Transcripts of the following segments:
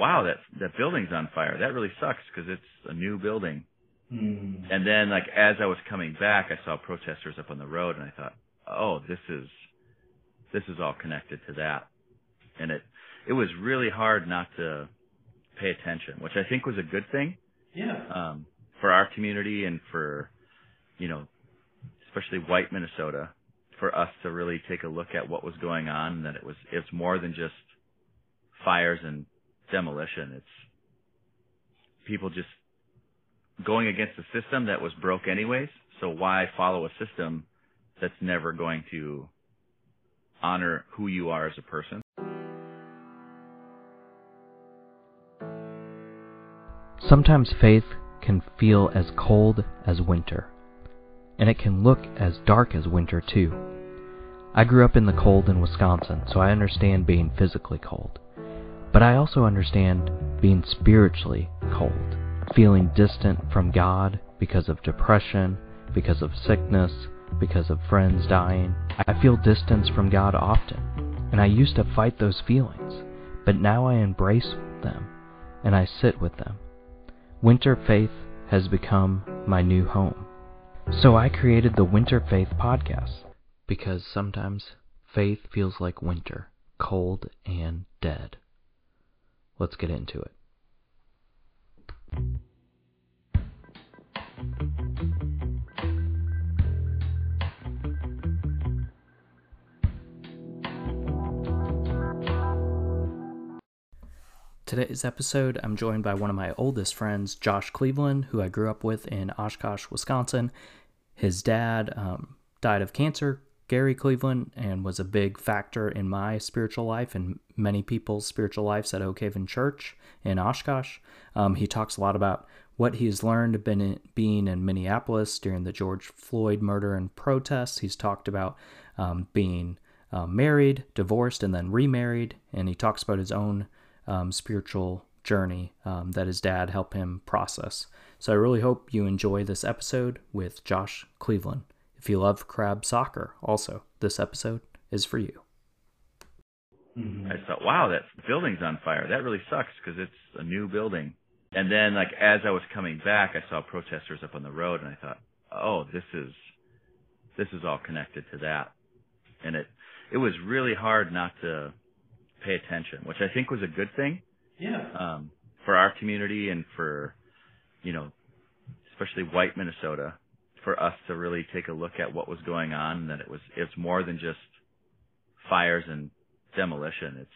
wow, that that building's on fire. That really sucks because it's a new building. Mm. And then, like as I was coming back, I saw protesters up on the road, and I thought, oh, this is this is all connected to that. And it it was really hard not to pay attention, which I think was a good thing Yeah. um, for our community and for you know, especially white Minnesota, for us to really take a look at what was going on, that it was it's more than just fires and demolition. It's people just going against a system that was broke anyways. So why follow a system that's never going to honor who you are as a person? Sometimes faith can feel as cold as winter, and it can look as dark as winter too. I grew up in the cold in Wisconsin, so I understand being physically cold. But I also understand being spiritually cold, feeling distant from God because of depression, because of sickness, because of friends dying. I feel distance from God often, and I used to fight those feelings, but now I embrace them and I sit with them. Winter Faith has become my new home. So I created the Winter Faith podcast because sometimes faith feels like winter, cold and dead. Let's get into it. Today's episode, I'm joined by one of my oldest friends, Josh Cleveland, who I grew up with in Oshkosh, Wisconsin. His dad um, died of cancer, Gary Cleveland, and was a big factor in my spiritual life and many people's spiritual lives at Oak Haven Church in Oshkosh. Um, he talks a lot about what he has learned been in, being in Minneapolis during the George Floyd murder and protests. He's talked about um, being uh, married, divorced, and then remarried, and he talks about his own um, spiritual journey um, that his dad helped him process. So I really hope you enjoy this episode with Josh Cleveland. If you love crab soccer, also, this episode is for you. Mhm. I thought, wow, that building's on fire. That really sucks because it's a new building. And then, like as I was coming back, I saw protesters up on the road, and I thought, oh, this is this is all connected to that. And it it was really hard not to pay attention, which I think was a good thing Yeah. um, for our community and for you know, especially white Minnesota, for us to really take a look at what was going on, that it was it's more than just fires and demolition. It's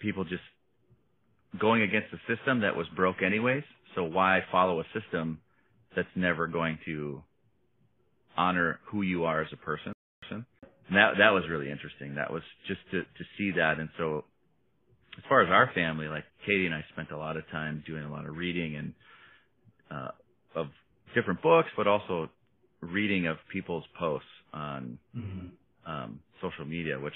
people just going against a system that was broke anyways. So why follow a system that's never going to honor who you are as a person? And that that was really interesting. That was just to to see that. And so, as far as our family, like Katie and I spent a lot of time doing a lot of reading and uh, of different books, but also reading of people's posts on Mhm. um, social media, which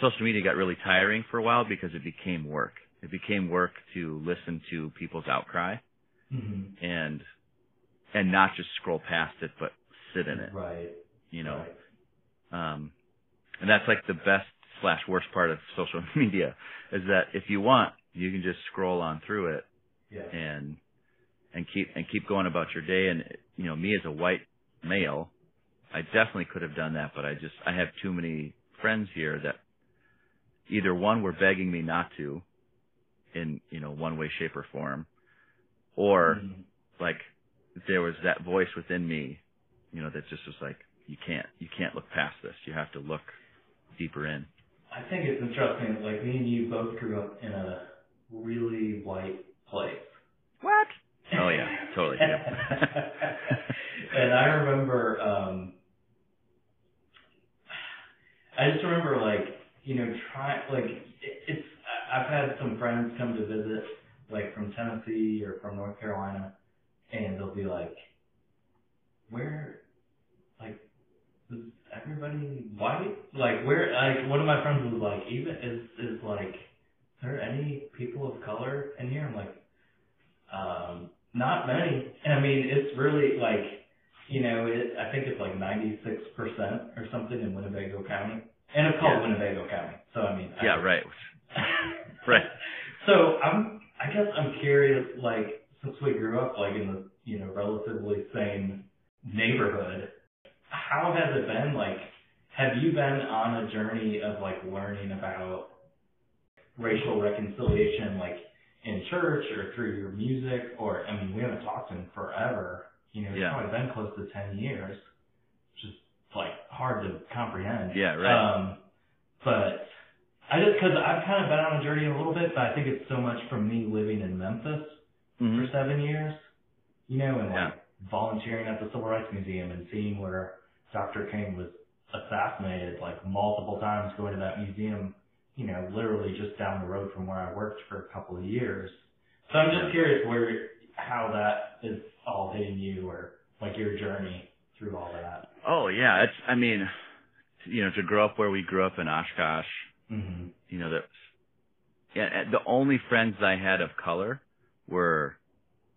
social media got really tiring for a while because it became work. It became work to listen to people's outcry Mhm. and and not just scroll past it, but sit in it. Right. You know, Right. um, and that's like the best slash worst part of social media is that if you want, you can just scroll on through it Yeah. and and keep and keep going about your day. And you know, me as a white male, I definitely could have done that, but I just I have too many friends here that either one were begging me not to, in you know one way, shape, or form, or Mhm. like there was that voice within me, you know, that just was like, you can't you can't look past this. You have to look deeper in. I think it's interesting. Like me and you both grew up in a really white place. What? Oh yeah, totally. Yeah. and I remember, um, I just remember like, you know, try like it, it's. I've had some friends come to visit, like from Tennessee or from North Carolina, and they'll be like, "Where, like, is everybody white? Like, where? Like, one of my friends was like, even is is like, is there any people of color in here? I'm like, um, not many. And I mean, it's really like, you know, it, I think it's like 96% or something in Winnebago County. And it's called Yeah. Winnebago County. So, I mean, I- yeah, right. Right. So I'm, I guess I'm curious, like, since we grew up like in the, you know, relatively same neighborhood, how has it been? Like, have you been on a journey of like learning about racial reconciliation, like in church or through your music, or I mean, we haven't talked in forever. You know, it's Yeah. probably been close to ten years, which is like hard to comprehend. Yeah, right. Um, but I just because I've kind of been on a journey a little bit, but I think it's so much from me living in Memphis Mhm. for seven years, you know, and Yeah. like volunteering at the Civil Rights Museum and seeing where Dr. King was assassinated like multiple times, going to that museum, you know, literally just down the road from where I worked for a couple of years. So I'm just curious where how that is all hitting you or like your journey through all that. Oh yeah, it's. I mean, you know, to grow up where we grew up in Oshkosh, hmm you know, that. Yeah, the only friends I had of color were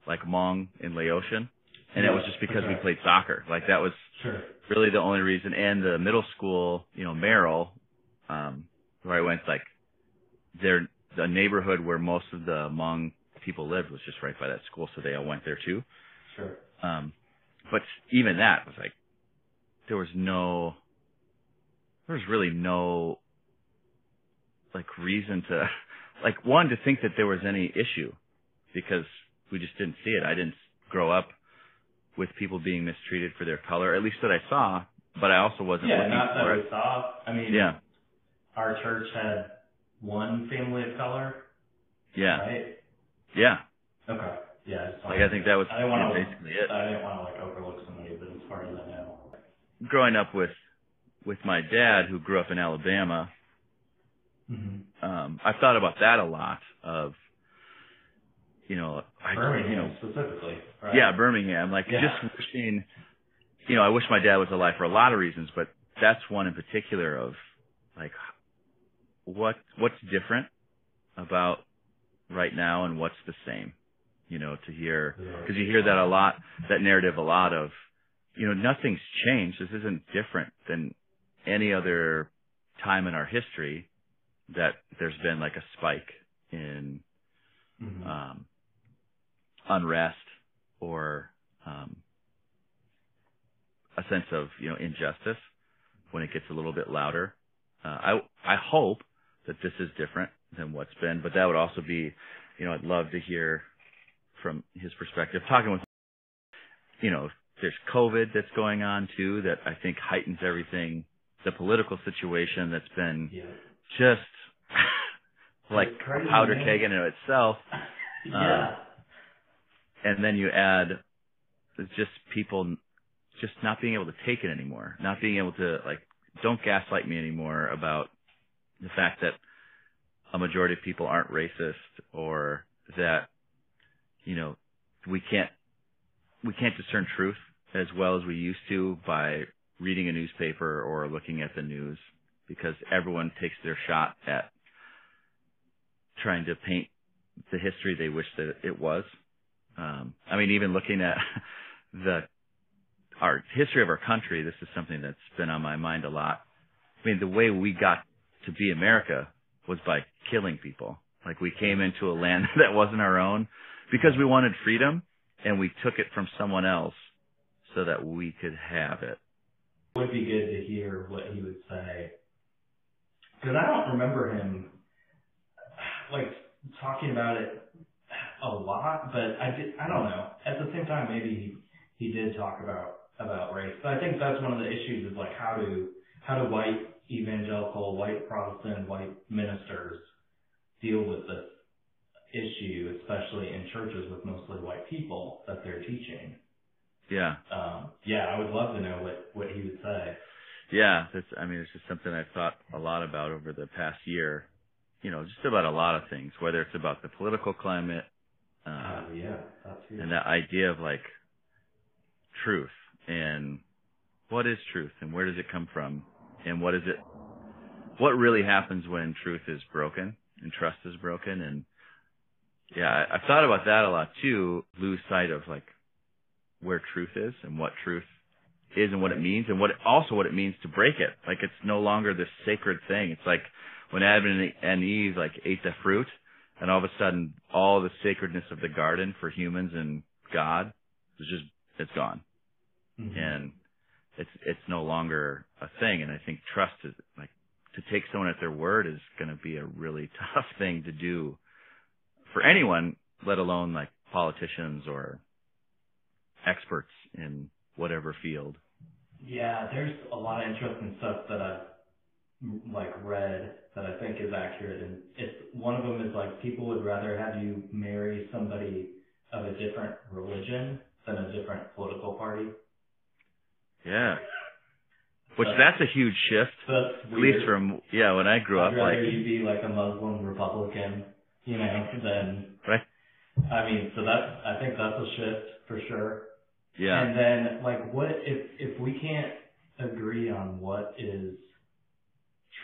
like Hmong and Laotian, and it was just because we played soccer. Like that was Sure. really the only reason. And the middle school, you know, Merrill, um, where I went, like, there, the neighborhood where most of the Hmong people lived was just right by that school, so they all went there too. Sure. Um, but even that was like, there was no, there was really no, like, reason to, like, one, to think that there was any issue because we just didn't see it. I didn't grow up with people being mistreated for their color, at least that I saw, but I also wasn't Yeah, looking not for that it. we saw. I mean, Yeah, our church had one family of color, yeah, right? yeah. Okay. Yeah. I Like, I think that was I didn't to. basically it. I didn't want to like overlook somebody, but as far as I know. Growing up with, with my dad who grew up in Alabama, Mm-hmm. um, I've thought about that a lot of, you know, I, Birmingham you know, specifically, right? yeah, Birmingham, like Yeah. just wishing, you know, I wish my dad was alive for a lot of reasons, but that's one in particular of like, what, what's different about right now and what's the same, you know, to hear, because you hear that a lot, that narrative a lot of, you know, nothing's changed. This isn't different than any other time in our history that there's been like a spike in Mhm. um, unrest or um, a sense of you know injustice when it gets a little bit louder. Uh, I I hope that this is different than what's been, but that would also be, you know, I'd love to hear from his perspective. Talking with, you know, there's COVID that's going on too that I think heightens everything. The political situation that's been yeah. just like crazy, powder man. keg in and of itself. Uh, yeah. and then you add just people just not being able to take it anymore, not being able to like don't gaslight me anymore about the fact that a majority of people aren't racist or that you know we can't we can't discern truth as well as we used to by reading a newspaper or looking at the news because everyone takes their shot at trying to paint the history they wish that it was. Um, I mean, even looking at the our history of our country, this is something that's been on my mind a lot. I mean, the way we got to be America was by killing people. Like we came into a land that wasn't our own because we wanted freedom and we took it from someone else so that we could have it. It would be good to hear what he would say. Because I don't remember him like talking about it a lot, but I did. I don't know. At the same time, maybe he, he did talk about about race. But I think that's one of the issues is like how do how do white evangelical, white Protestant, white ministers deal with this issue, especially in churches with mostly white people that they're teaching. Yeah. Um, yeah, I would love to know what what he would say. Yeah, that's I mean it's just something I've thought a lot about over the past year. You know, just about a lot of things, whether it's about the political climate, uh, Oh yeah, and that idea of like truth and what is truth and where does it come from and what is it what really happens when truth is broken and trust is broken? And yeah I, i've thought about that a lot too lose sight of like where truth is and what truth is and what it means and what also what it means to break it. Like it's no longer this sacred thing. It's like when Adam and Eve like ate the fruit, and all of a sudden all the sacredness of the garden for humans and God is just it's gone, Mhm. and it's it's no longer a thing. And I think trust is like to take someone at their word is going to be a really tough thing to do for anyone, let alone like politicians or experts in whatever field. Yeah, there's a lot of interesting stuff that mm, like read that I think is accurate, and it's one of them is like people would rather have you marry somebody of a different religion than a different political party. Yeah. Which But- that's a huge shift. At least from yeah, when I grew I'd up rather like you be like a Muslim Republican, you know, than right? I mean, so that's I think that's a shift for sure. Yeah. And then like what if if we can't agree on what is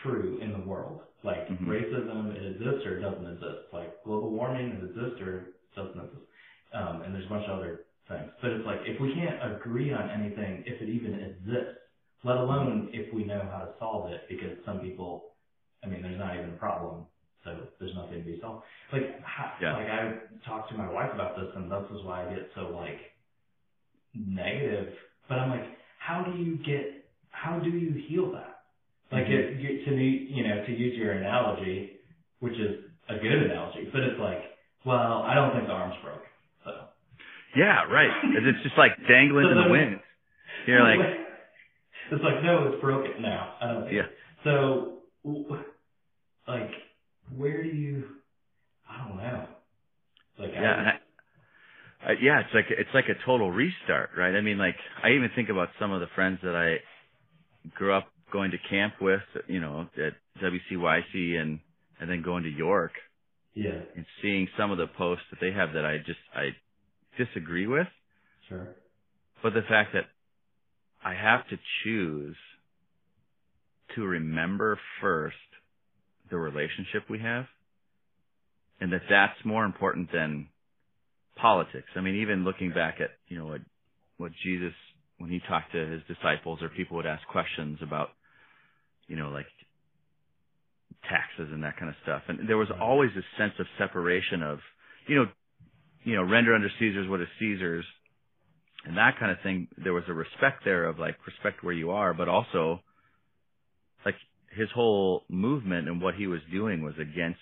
true in the world, like Mhm. racism it exists or it doesn't exist, like global warming it exists or it doesn't exist, um, and there's a bunch of other things. But it's like if we can't agree on anything, if it even exists, let alone if we know how to solve it, because some people, I mean, there's not even a problem, so there's nothing to be solved. Like, how, Yeah. like I talked to my wife about this, and this is why I get so like negative. But I'm like, how do you get? How do you heal that? Like, Mhm. it, you- to be, you know, to use your analogy, which is a good analogy, but it's like, well, I don't think the arm's broke, so. Yeah, right. It's just like dangling in the wind. You're like, it's like, no, it's broken now. I don't think. yeah, So, like, where do you? I don't know. Like, yeah, I, I, yeah. It's like it's like a total restart, right? I mean, like I even think about some of the friends that I grew up going to camp with, you know, at WCYC and and then going to York yeah, and seeing some of the posts that they have that I just I disagree with. sure. But the fact that I have to choose to remember first the relationship we have and that that's more important than politics. I mean, even looking back at, you know, what, what Jesus, when he talked to his disciples or people would ask questions about, you know, like taxes and that kind of stuff. And there was always this sense of separation of, you know, you know, render under Caesar's what is Caesar's and that kind of thing. There was a respect there of like respect where you are, but also like his whole movement and what he was doing was against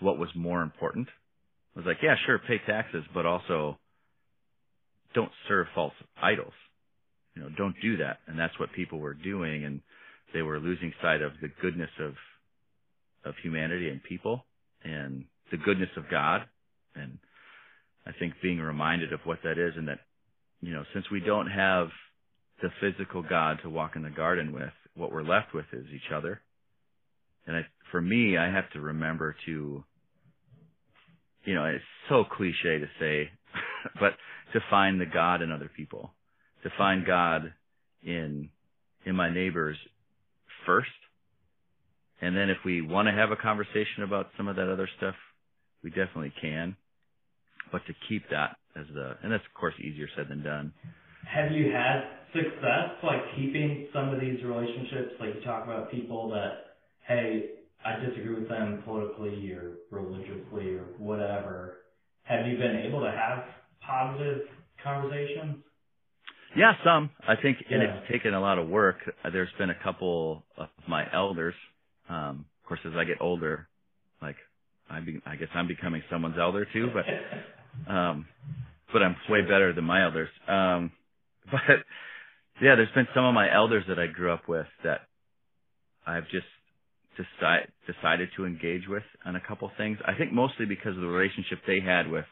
what was more important. It was like, yeah, sure, pay taxes, but also don't serve false idols. You know, don't do that. And that's what people were doing and they were losing sight of the goodness of of humanity and people and the goodness of God and I think being reminded of what that is and that you know since we don't have the physical God to walk in the garden with what we're left with is each other. And I, for me I have to remember to you know it's so cliche to say but to find the God in other people. To find God in in my neighbors first. And then if we want to have a conversation about some of that other stuff, we definitely can. But to keep that as the, and that's of course easier said than done. Have you had success like keeping some of these relationships? Like you talk about people that, hey, I disagree with them politically or religiously or whatever. Have you been able to have positive conversations? Yeah, some. I think, and it's taken a lot of work. There's been a couple of my elders. Um, of course, as I get older, like I, be, I guess I'm becoming someone's elder too. But um, but I'm way better than my elders. Um, but yeah, there's been some of my elders that I grew up with that I've just decide, decided to engage with on a couple things. I think mostly because of the relationship they had with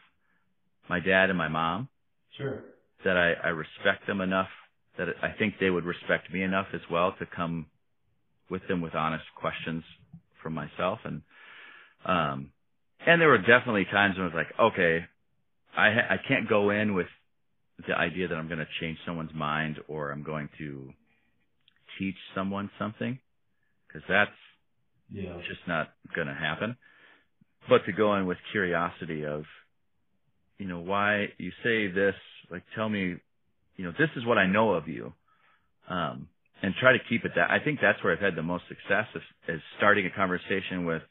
my dad and my mom sure. that I, I respect them enough that I think they would respect me enough as well to come with them with honest questions from myself and um and there were definitely times when I was like okay I ha- I can't go in with the idea that I'm going to change someone's mind or I'm going to teach someone something because that's Yeah. just not going to happen. But to go in with curiosity of, you know, why you say this, like tell me, you know, this is what I know of you. Um, and try to keep it that. I think that's where I've had the most success is, is starting a conversation with,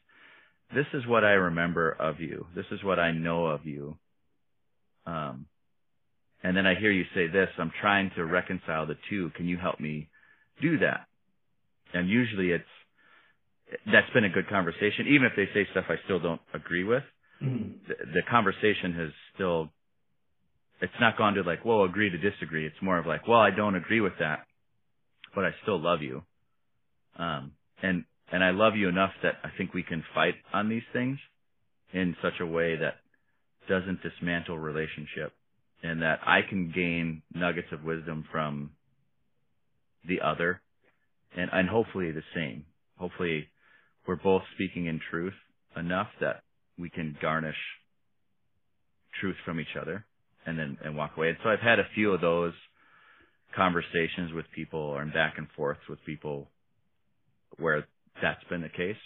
this is what I remember of you. This is what I know of you. Um, and then I hear you say this, I'm trying to reconcile the two. Can you help me do that? And usually it's, that's been a good conversation. Even if they say stuff I still don't agree with, Mhm. the, the conversation has still, it's not gone to like, well, agree to disagree. It's more of like, well, I don't agree with that, but I still love you. Um, and, and I love you enough that I think we can fight on these things in such a way that doesn't dismantle relationship and that I can gain nuggets of wisdom from the other and, and hopefully the same. Hopefully we're both speaking in truth enough that we can garnish truth from each other and then and walk away. And so I've had a few of those conversations with people or back and forth with people where that's been the case.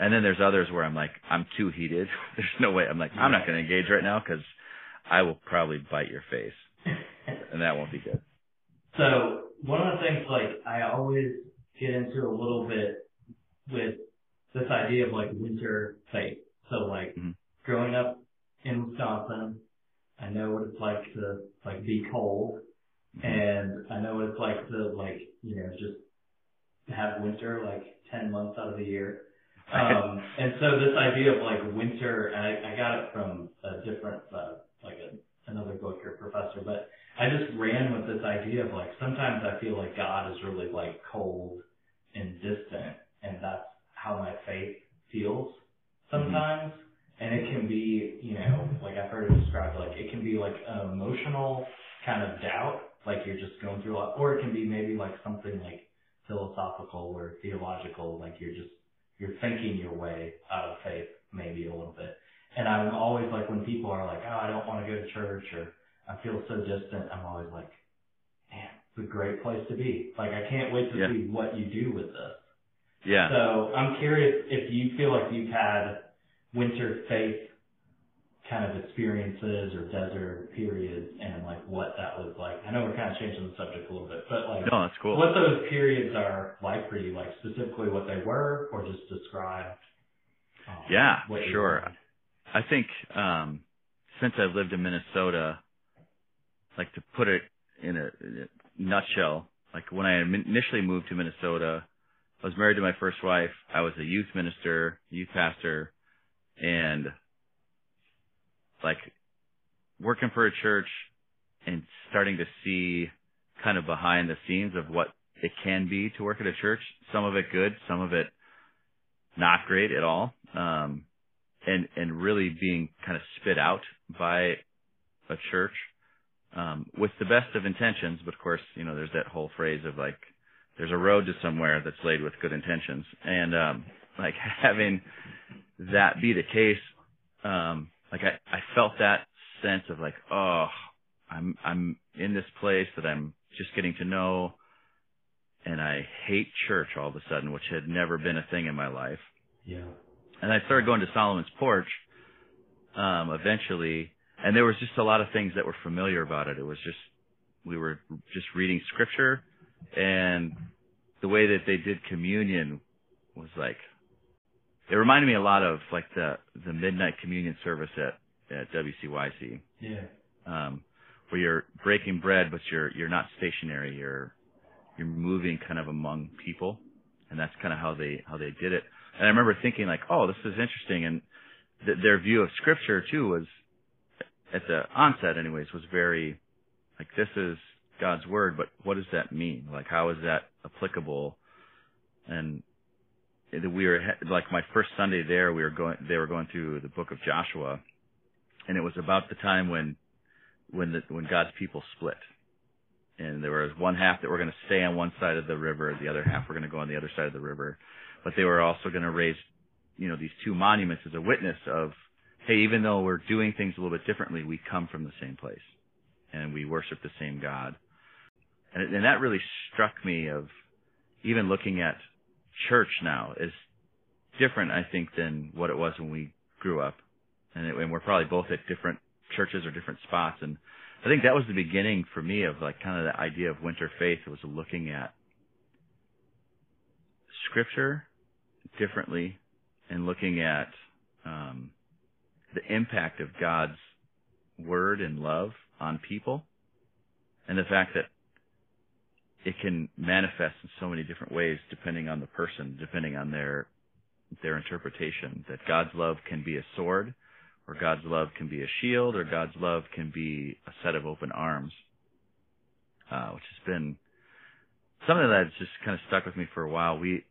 And then there's others where I'm like, I'm too heated. There's no way. I'm like, I'm not going to engage right now because I will probably bite your face, and that won't be good. So one of the things like I always get into a little bit with this idea of like winter faith. So like Mhm. growing up in Wisconsin, I know what it's like to like be cold and I know what it's like to like, you know, just have winter like 10 months out of the year. Um, and so this idea of like winter, and I, I got it from a different, uh, like a, another book or professor, but I just ran with this idea of like sometimes I feel like God is really like cold and distant, and that's how my faith feels sometimes. And it can be, you know, like I've heard it described, like it can be like an emotional kind of doubt, like you're just going through a lot, or it can be maybe like something like philosophical or theological, like you're just you're thinking your way out of faith maybe a little bit. And I'm always like when people are like, oh, I don't want to go to church or I feel so distant, I'm always like, man, it's a great place to be. Like I can't wait to Yeah. see what you do with this. Yeah. So I'm curious if you feel like you've had winter faith kind of experiences or desert periods and like what that was like. I know we're kind of changing the subject a little bit, but like No, that's cool. what those periods are like for you, like specifically what they were or just describe. um, Yeah, what sure. I think um since I've lived in Minnesota, like to put it in a, in a nutshell, like when I initially moved to Minnesota, I was married to my first wife. I was a youth minister, youth pastor, and like working for a church and starting to see kind of behind the scenes of what it can be to work at a church. Some of it good, some of it not great at all. Um, and and really being kind of spit out by a church um, with the best of intentions. But of course, you know, there's that whole phrase of like, there's a road to somewhere that's laid with good intentions, and um, like having that be the case, um, like I I felt that sense of like, oh, I'm I'm in this place that I'm just getting to know, and I hate church all of a sudden, which had never been a thing in my life Yeah. and I started going to Solomon's Porch um, eventually, and there was just a lot of things that were familiar about it. It was just we were just reading scripture, and the way that they did communion was like it reminded me a lot of like the the midnight communion service at at WCYC, Yeah. um, where you're breaking bread, but you're you're not stationary. You're you're moving kind of among people, and that's kind of how they how they did it. And I remember thinking like, oh, this is interesting, and th- their view of scripture too was at the onset, anyways, was very like this is God's word, but what does that mean? Like, how is that applicable? And we were like my first Sunday there, we were going, they were going through the book of Joshua, and it was about the time when when the when God's people split, and there was one half that were going to stay on one side of the river, the other half were going to go on the other side of the river, but they were also going to raise, you know, these two monuments as a witness of, hey, even though we're doing things a little bit differently, we come from the same place, and we worship the same God, and, and that really struck me of even looking at church now is different, I think, than what it was when we grew up, and, it, and we're probably both at different churches or different spots, and I think that was the beginning for me of like kind of the idea of winter faith It was looking at scripture differently and looking at um, the impact of God's word and love on people. And the fact that it can manifest in so many different ways depending on the person, depending on their their interpretation. That God's love can be a sword, or God's love can be a shield, or God's love can be a set of open arms, uh, which has been something that's just kind of stuck with me for a while. We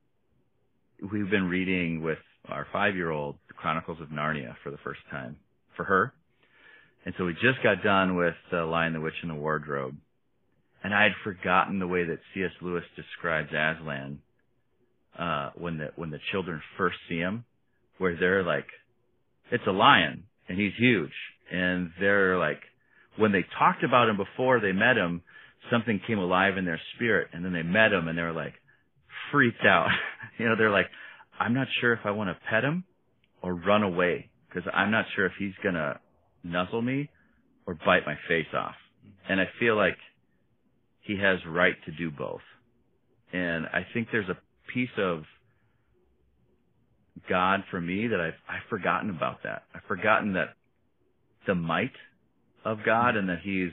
we've been reading with our five year old the Chronicles of Narnia for the first time for her. And so we just got done with The Lion, the Witch, and the Wardrobe and I had forgotten the way that C.S. Lewis describes Aslan uh, when the when the children first see him, where they're like, it's a lion and he's huge, and they're like, when they talked about him before they met him, something came alive in their spirit, and then they met him and they were like freaked out. you know, they're like, I'm not sure if I want to pet him or run away because I'm not sure if he's gonna nuzzle me or bite my face off. And I feel like he has right to do both. And I think there's a piece of God for me that I've I've forgotten about that. I've forgotten that the might of God and that he's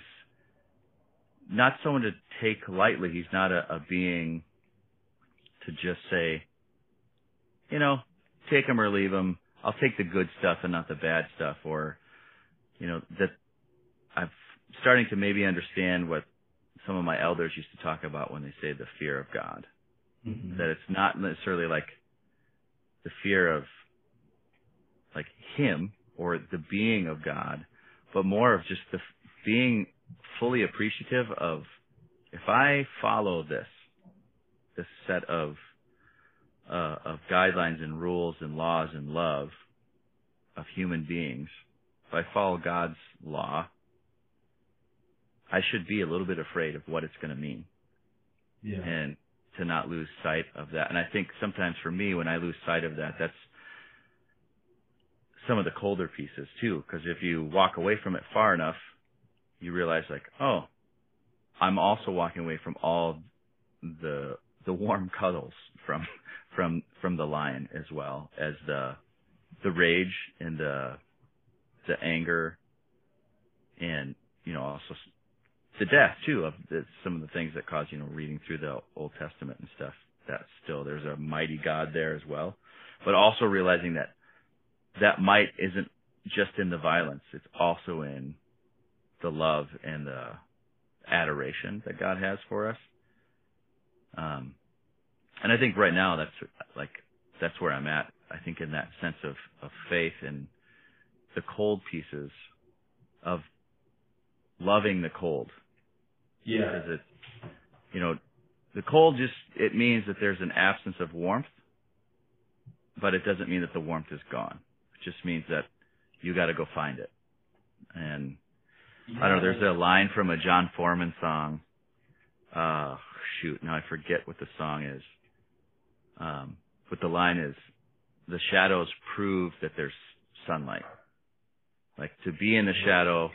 not someone to take lightly. He's not a, a being to just say, you know, take him or leave him. I'll take the good stuff and not the bad stuff or, you know, that I'm starting to maybe understand what some of my elders used to talk about when they say the fear of God. Mm-hmm. That it's not necessarily like the fear of like Him or the being of God, but more of just the being fully appreciative of if I follow this, this set of uh, of guidelines and rules and laws and love of human beings, if I follow God's law, I should be a little bit afraid of what it's going to mean. Yeah. And to not lose sight of that. And I think sometimes for me, when I lose sight of that, that's some of the colder pieces too. Because if you walk away from it far enough, you realize like, oh, I'm also walking away from all the the warm cuddles from from from the lion as well as the the rage and the the anger and you know also the death too of the, some of the things that cause you know reading through the Old Testament and stuff. That still there's a mighty God there as well, but also realizing that that might isn't just in the violence; it's also in the love and the adoration that God has for us. Um, and I think right now that's like that's where I'm at. I think in that sense of of faith and the cold pieces of loving the cold yeah. Because it, you know, the cold just, it means that there's an absence of warmth, but it doesn't mean that the warmth is gone. It just means that you gotta go find it. And yeah. I don't know, there's a line from a Jon Foreman song. Uh, shoot, now I forget what the song is. Um, but the line is, the shadows prove that there's sunlight. Like to be in the shadow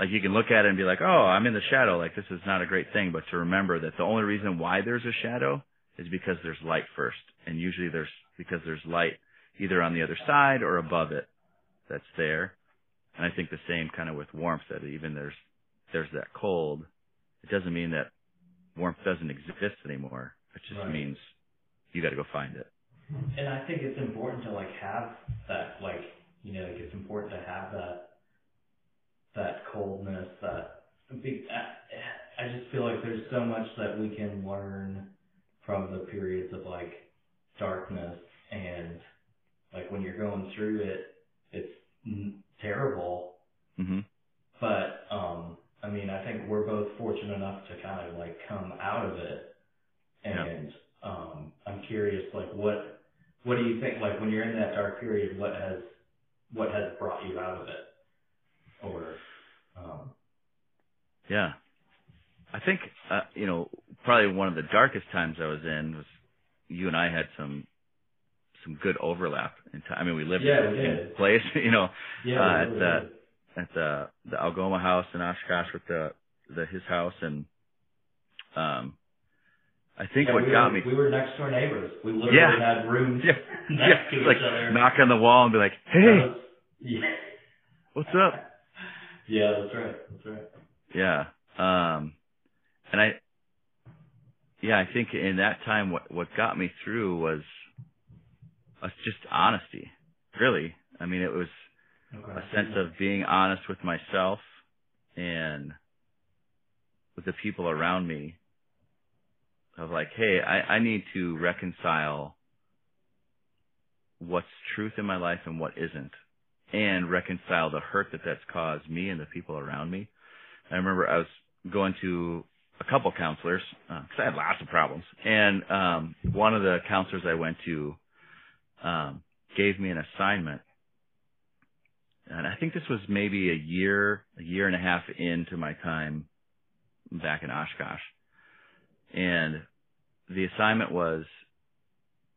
like you can look at it and be like, oh, I'm in the shadow. Like this is not a great thing. But to remember that the only reason why there's a shadow is because there's light first. And usually there's, because there's light either on the other side or above it that's there. And I think the same kind of with warmth that even there's, there's that cold. It doesn't mean that warmth doesn't exist anymore. It just right. means you got to go find it. And I think it's important to like have that, like, you know, like it's important to have that that coldness, that big, I, I just feel like there's so much that we can learn from the periods of like darkness and like when you're going through it, it's terrible. Mm-hmm. But um, I mean, I think we're both fortunate enough to kind of like come out of it, and yeah. um, I'm curious, like what what do you think? Like when you're in that dark period, what has what has brought you out of it? Or, um, yeah, I think uh, you know probably one of the darkest times I was in was you and I had some some good overlap in time. I mean, we lived yeah, in, in place, you know, yeah, uh, at the at the the Algoma house in Oshkosh with the the his house, and um, I think Yeah, what we got were, me We were next door neighbors. We literally Yeah. had rooms Yeah. next to yeah, each like other. knock on the wall and be like, "Hey, yeah. what's up?" Yeah, that's right. That's right. Yeah. Um and I yeah, I think in that time what what got me through was uh, just honesty. Really. I mean, it was Okay. a sense of being honest with myself and with the people around me of like, hey, I, I need to reconcile what's truth in my life and what isn't and reconcile the hurt that that's caused me and the people around me. I remember I was going to a couple counselors because I had lots of problems, and um, one of the counselors I went to um, gave me an assignment, and I think this was maybe a year, a year and a half into my time back in Oshkosh, and the assignment was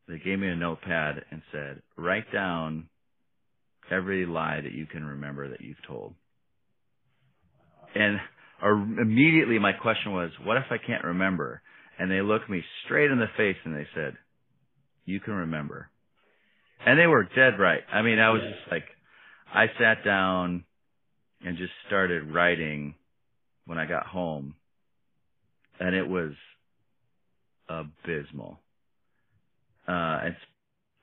they gave me a notepad and said, write down every lie that you can remember that you've told. And or immediately my question was, what if I can't remember? And they looked me straight in the face and they said, you can remember. And they were dead right. I mean, I was just like, I sat down and just started writing when I got home and it was abysmal. Uh, and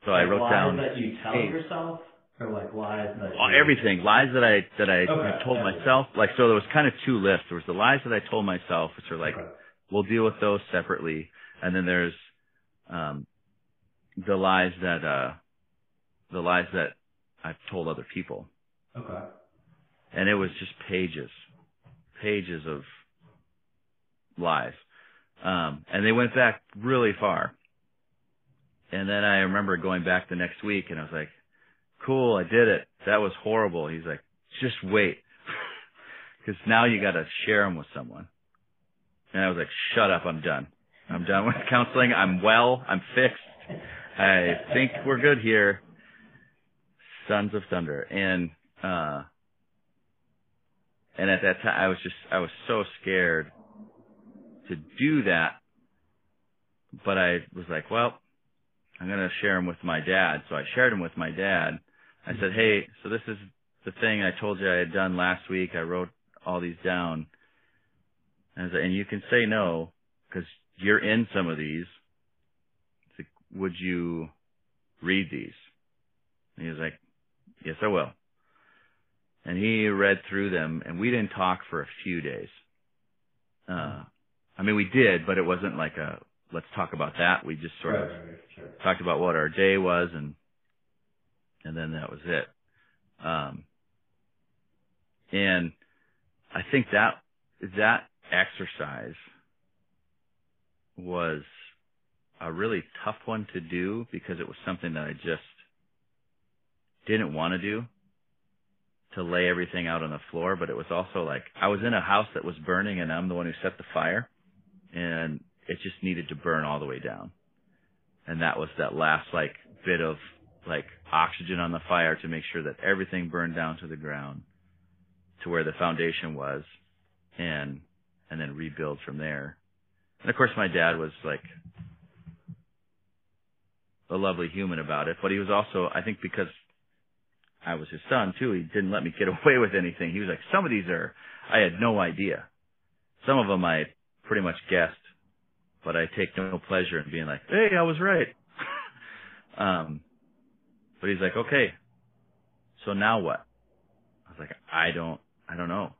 so I wrote down that you tell Hey. yourself, or like lies that you- everything lies that I that I Okay. told myself. Like so, there was kind of two lists. There was the lies that I told myself, which are like Okay. we'll deal with those separately, and then there's um, the lies that uh, the lies that I've told other people, Okay. and it was just pages, pages of lies, um, and they went back really far. And then I remember going back the next week, and I was like, "Cool, I did it. That was horrible." He's like, "Just wait, because now you got to share them with someone." And I was like, "Shut up, I'm done. I'm done with counseling. I'm well. I'm fixed. I think we're good here." Sons of Thunder, and uh, and at that time, I was just I was so scared to do that, but I was like, well, I'm gonna share them with my dad. So I shared them with my dad. I said, hey, so this is the thing I told you I had done last week. I wrote all these down, and, I like, and you can say no because you're in some of these. It's like, would you read these? And he was like, yes, I will. And he read through them, and we didn't talk for a few days. Uh, I mean, we did, but it wasn't like a let's talk about that. We just sort of right, right, sure. talked about what our day was, and and then that was it. Um, and I think that that exercise was a really tough one to do because it was something that I just didn't want to do to lay everything out on the floor, but it was also like I was in a house that was burning and I'm the one who set the fire and it just needed to burn all the way down. And that was that last like bit of like oxygen on the fire to make sure that everything burned down to the ground to where the foundation was and and then rebuild from there. And of course my dad was like a lovely human about it, but he was also I think because I was his son too, he didn't let me get away with anything. He was like, some of these are, I had no idea. Some of them I pretty much guessed, but I take no pleasure in being like, hey, I was right. um, but he's like, okay, so now what? I was like, I don't, I don't know.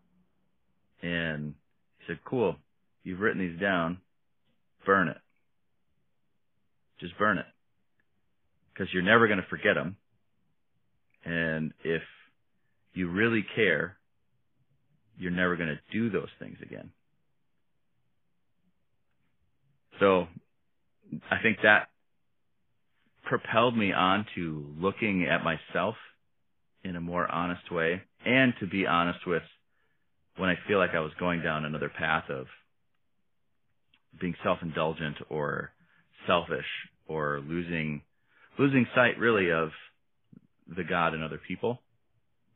And he said, cool, you've written these down, burn it. Just burn it. Cause you're never going to forget them. And if you really care, you're never going to do those things again. So I think that propelled me on to looking at myself in a more honest way and to be honest with when I feel like I was going down another path of being self-indulgent or selfish or losing losing sight really of the God and other people.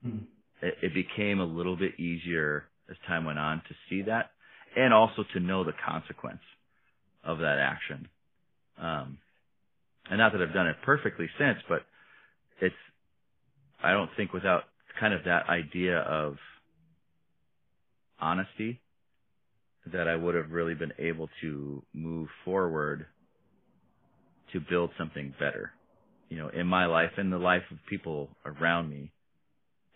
Hmm. It, it became a little bit easier as time went on to see that and also to know the consequence of that action. Um, and not that I've done it perfectly since, but it's, I don't think without kind of that idea of honesty that I would have really been able to move forward to build something better, you know, in my life and the life of people around me.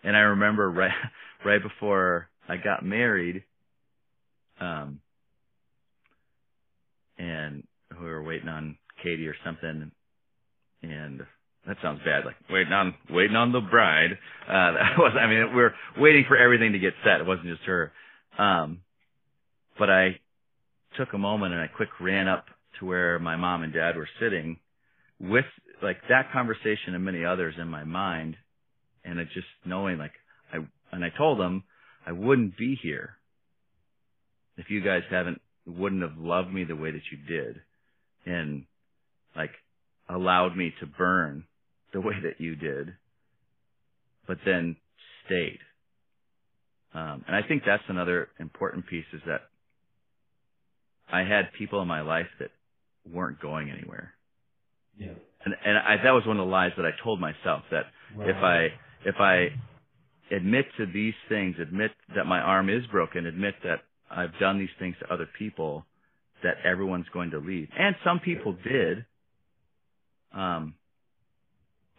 And I remember right, right before I got married, um, and we were waiting on Katie or something, and that sounds bad, like waiting on waiting on the bride. Uh, that was, I mean, we are waiting for everything to get set. It wasn't just her. Um, but I took a moment and I quick ran up to where my mom and dad were sitting with like that conversation and many others in my mind, and it just knowing like I and I told them I wouldn't be here if you guys haven't wouldn't have loved me the way that you did and like allowed me to burn the way that you did, but then stayed. Um, and I think that's another important piece is that I had people in my life that weren't going anywhere. Yeah. And and I, that was one of the lies that I told myself that Right. if I if I admit to these things, admit that my arm is broken, admit that I've done these things to other people, that everyone's going to leave. And some people did. Um,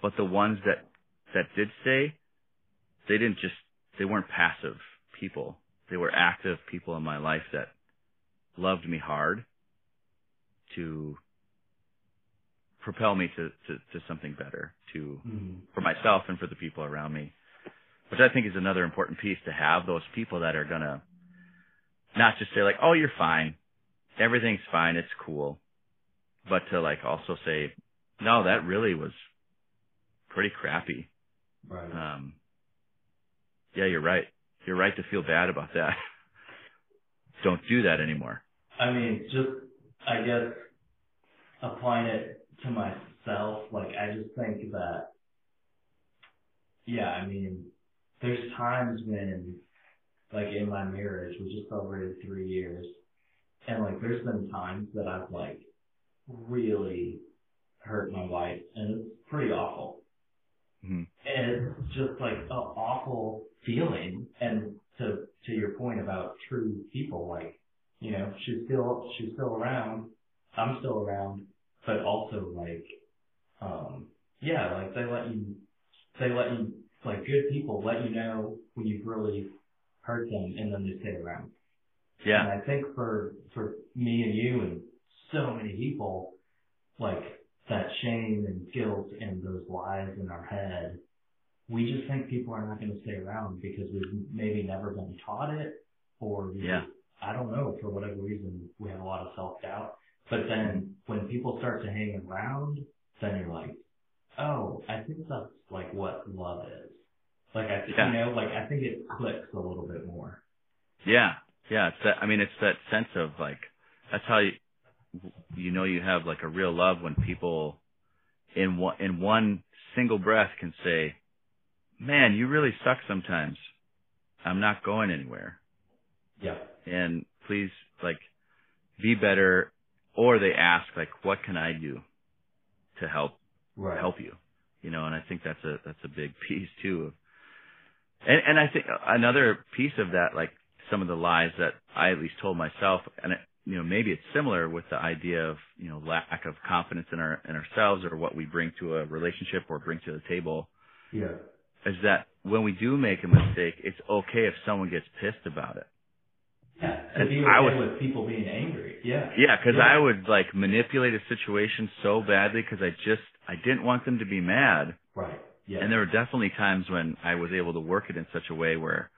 but the ones that, that did stay, they didn't just, they weren't passive people. They were active people in my life that loved me hard to propel me to, to, to something better, to, Mhm. for myself and for the people around me. Which I think is another important piece to have those people that are gonna not just say like, oh, you're fine. Everything's fine. It's cool. But to like also say, no, that really was pretty crappy. Right. Um, yeah, you're right. You're right to feel bad about that. Don't do that anymore. I mean, just I guess applying it to myself, like I just think that, yeah, I mean, there's times when, like in my marriage, we just celebrated three years, and like there's been times that I've like really hurt my wife, and it's pretty awful. Mhm. And it's just like an awful feeling. And to to your point about true people, like you know, she's still she's still around. I'm still around, but also like, um, yeah, like they let you, they let you, like good people let you know when you've really hurt them, and then they stay around. Yeah. And I think for for me and you and so many people, like that shame and guilt and those lies in our head, we just think people are not going to stay around because we've maybe never been taught it, or we Yeah. I don't know, for whatever reason, we have a lot of self doubt. But then when people start to hang around, then you're like, oh, I think that's like what love is. Like I, Yeah. you know, like I think it clicks a little bit more. Yeah, yeah. It's that. I mean, it's that sense of like that's how you you know you have like a real love when people in one in one single breath can say, "Man, you really suck sometimes. I'm not going anywhere, Yeah. and please like be better." Or they ask like, "What can I do to help Right. help you?" You know, and I think that's a that's a big piece too of and and I think another piece of that, like some of the lies that I at least told myself, and it, you know maybe it's similar with the idea of you know lack of confidence in our in ourselves or what we bring to a relationship or bring to the table, Yeah. is that when we do make a mistake, it's okay if someone gets pissed about it. Yeah. To be I okay was- with people being angry. Yeah. Yeah, because Yeah. I would like manipulate a situation so badly because I just I didn't want them to be mad. Right. Yeah. And there were definitely times when I was able to work it in such a way where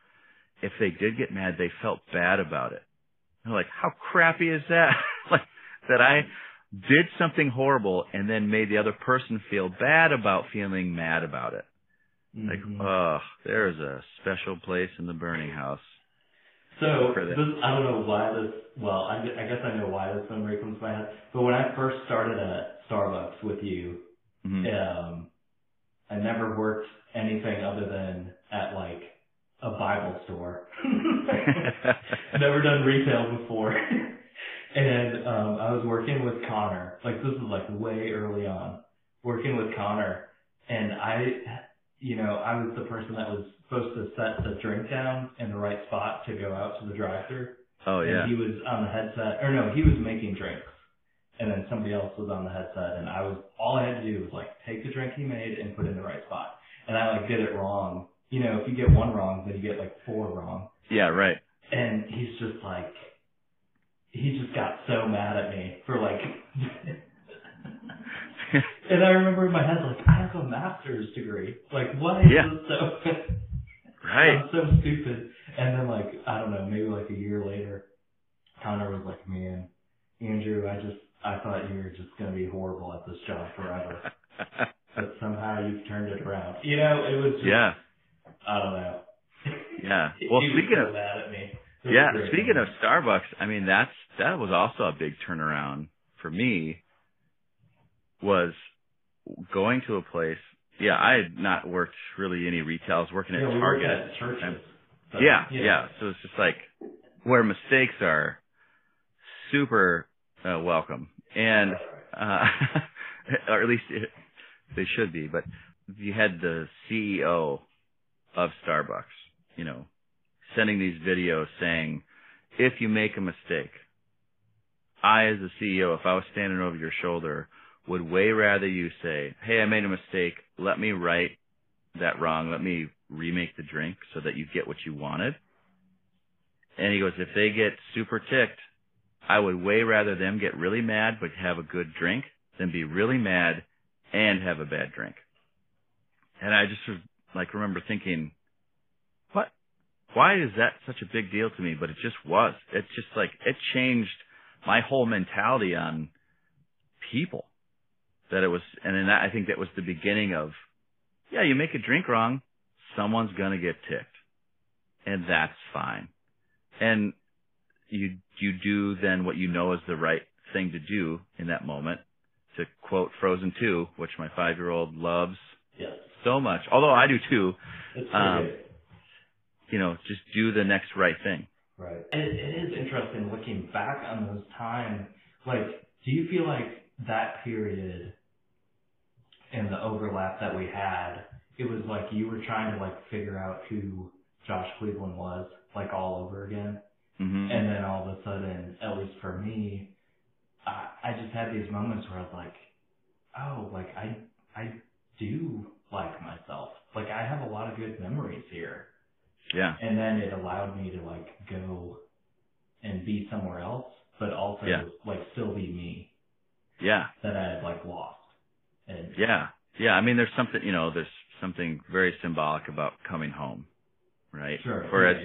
if they did get mad, they felt bad about it. They're like, how crappy is that? like that I did something horrible and then made the other person feel bad about feeling mad about it. Like, Mhm. oh, there's a special place in the burning house. So this. I don't know why this. Well, I, I guess I know why this memory comes to my head. But when I first started at Starbucks with you, Mhm. um, I never worked anything other than at like a Bible store. never done retail before. and um, I was working with Connor. Like this is like way early on, working with Connor, and I, you know, I was the person that was supposed to set the drink down in the right spot to go out to the drive-through. Oh yeah. And he was on the headset, or no, he was making drinks, and then somebody else was on the headset, and I was all I had to do was like take the drink he made and put it in the right spot, and I like did it wrong. You know, if you get one wrong, then you get like four wrong. Yeah, right. And he's just like, he just got so mad at me for like. and I remember in my head like, I have a master's degree. Like, why is Yeah. this so? Right. I'm so stupid. And then like I don't know, maybe like a year later, Connor was like, "Man, Andrew, I just I thought you were just gonna be horrible at this job forever, but somehow you've turned it around." You know, it was just, yeah. I don't know. Yeah. Well, speaking so of mad at me. Yeah, speaking of Starbucks, I mean that's that was also a big turnaround for me. Was going to a place. Yeah, I had not worked really any retail. I was working at yeah, Target. worked at churches. So, yeah, yeah. So it's just like where mistakes are super uh, welcome, and uh, or at least it, they should be. But you had the CEO of Starbucks, you know, sending these videos saying, if you make a mistake, I as a CEO, if I was standing over your shoulder, would way rather you say, hey, I made a mistake. Let me right that wrong. Let me remake the drink so that you get what you wanted. And he goes, if they get super ticked, I would way rather them get really mad but have a good drink than be really mad and have a bad drink. And I just of, like remember thinking, what? Why is that such a big deal to me? But it just was. It's just like it changed my whole mentality on people. That it was, and then that, I think that was the beginning of, yeah, you make a drink wrong, someone's gonna get ticked, and that's fine. And you you do then what you know is the right thing to do in that moment. To quote Frozen 2, which my five year old loves so much, although I do too. Um. You know, just do the next right thing. Right. It, it is interesting looking back on those times. Like, do you feel like that period and the overlap that we had, it was like you were trying to like figure out who Josh Cleveland was, like all over again. hmm And then all of a sudden, at least for me, I, I just had these moments where I was like, oh, like I, I do like myself. Like I have a lot of good memories here Yeah. and then it allowed me to like go and be somewhere else, but also Yeah. like still be me Yeah. that I had like lost. And Yeah. Yeah. I mean, there's something, you know, there's something very symbolic about coming home, right? sure. Whereas,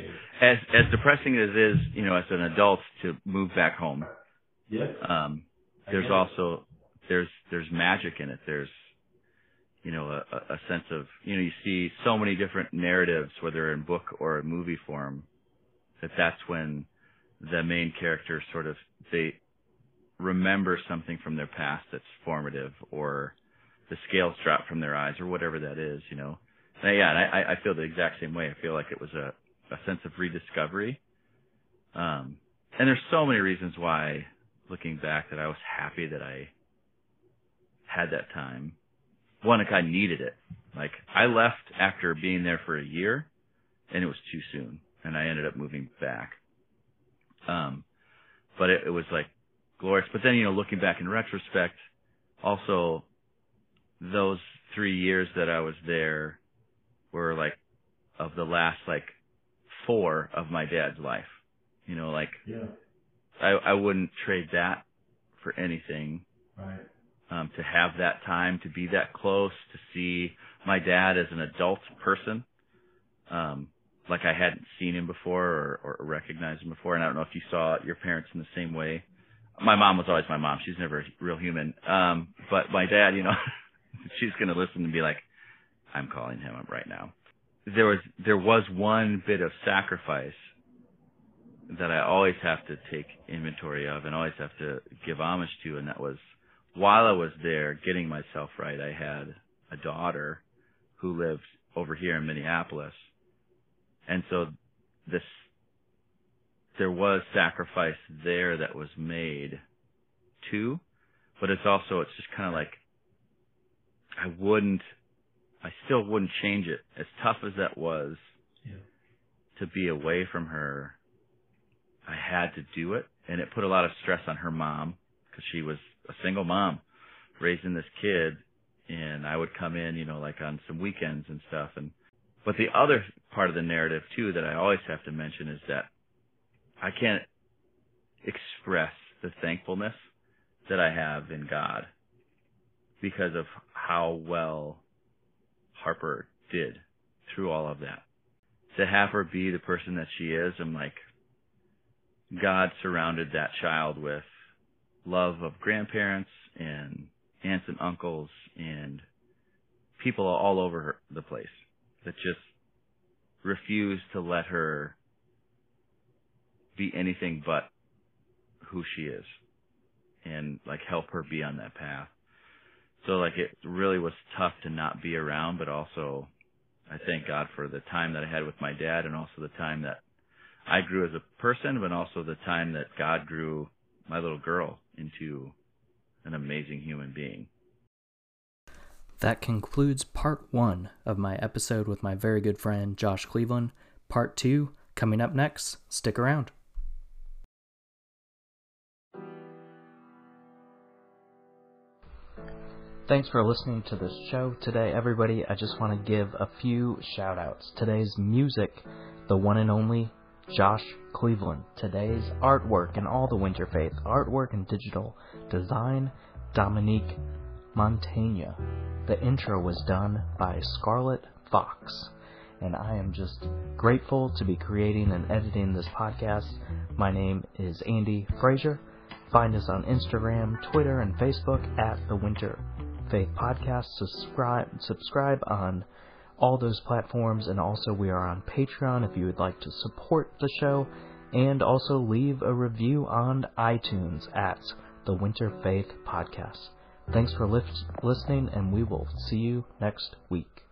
yeah, as, as depressing as it is, you know, as an adult to move back home, yeah, um, there's also, there's, there's magic in it. There's, you know, a, a sense of, you know, you see so many different narratives, whether in book or movie form, that that's when the main character sort of, they remember something from their past that's formative or the scales drop from their eyes or whatever that is, you know. And yeah, and I, I feel the exact same way. I feel like it was a, a sense of rediscovery. Um, and there's so many reasons why, looking back, that I was happy that I had that time. One, like I needed it. Like I left after being there for a year, and it was too soon, and I ended up moving back. Um, but it, it was like glorious. But then, you know, looking back in retrospect, also those three years that I was there were like of the last like four of my dad's life. You know, like yeah, I, I wouldn't trade that for anything. right, Um, to have that time, to be that close, to see my dad as an adult person, um, like I hadn't seen him before or, or recognized him before. And I don't know if you saw your parents in the same way. My mom was always my mom. She's never a real human. Um, but my dad, you know, she's going to listen and be like, I'm calling him up right now. There was, there was one bit of sacrifice that I always have to take inventory of and always have to give homage to. And that was while I was there getting myself right, I had a daughter who lived over here in Minneapolis. And so this there was sacrifice there that was made too, but it's also it's just kind of like I wouldn't, I still wouldn't change it. As tough as that was Yeah. to be away from her, I had to do it, and it put a lot of stress on her mom because she was a single mom raising this kid, and I would come in, you know, like on some weekends and stuff, and but the other part of the narrative too that I always have to mention is that I can't express the thankfulness that I have in God because of how well Harper did through all of that. To have her be the person that she is, I'm like, God surrounded that child with love of grandparents and aunts and uncles and people all over the place that just refuse to let her be anything but who she is and like help her be on that path. So like it really was tough to not be around, but also I thank God for the time that I had with my dad and also the time that I grew as a person, but also the time that God grew my little girl into an amazing human being. That concludes part one of my episode with my very good friend Josh Cleveland. Part two coming up next. Stick around. Thanks for listening to this show today, everybody. I just want to give a few shout outs. Today's music, the one and only Josh Cleveland. Today's artwork and all the Winter Faith artwork and digital design, Dominique Montaigne. The intro was done by Scarlett Fox. And I am just grateful to be creating and editing this podcast. My name is Andy Frazier. Find us on Instagram, Twitter, and Facebook at the Winter Faith Podcast. Subscribe subscribe on all those platforms, and also we are on Patreon if you would like to support the show, and also leave a review on iTunes at the Winter Faith Podcast. Thanks for li- listening, and we will see you next week.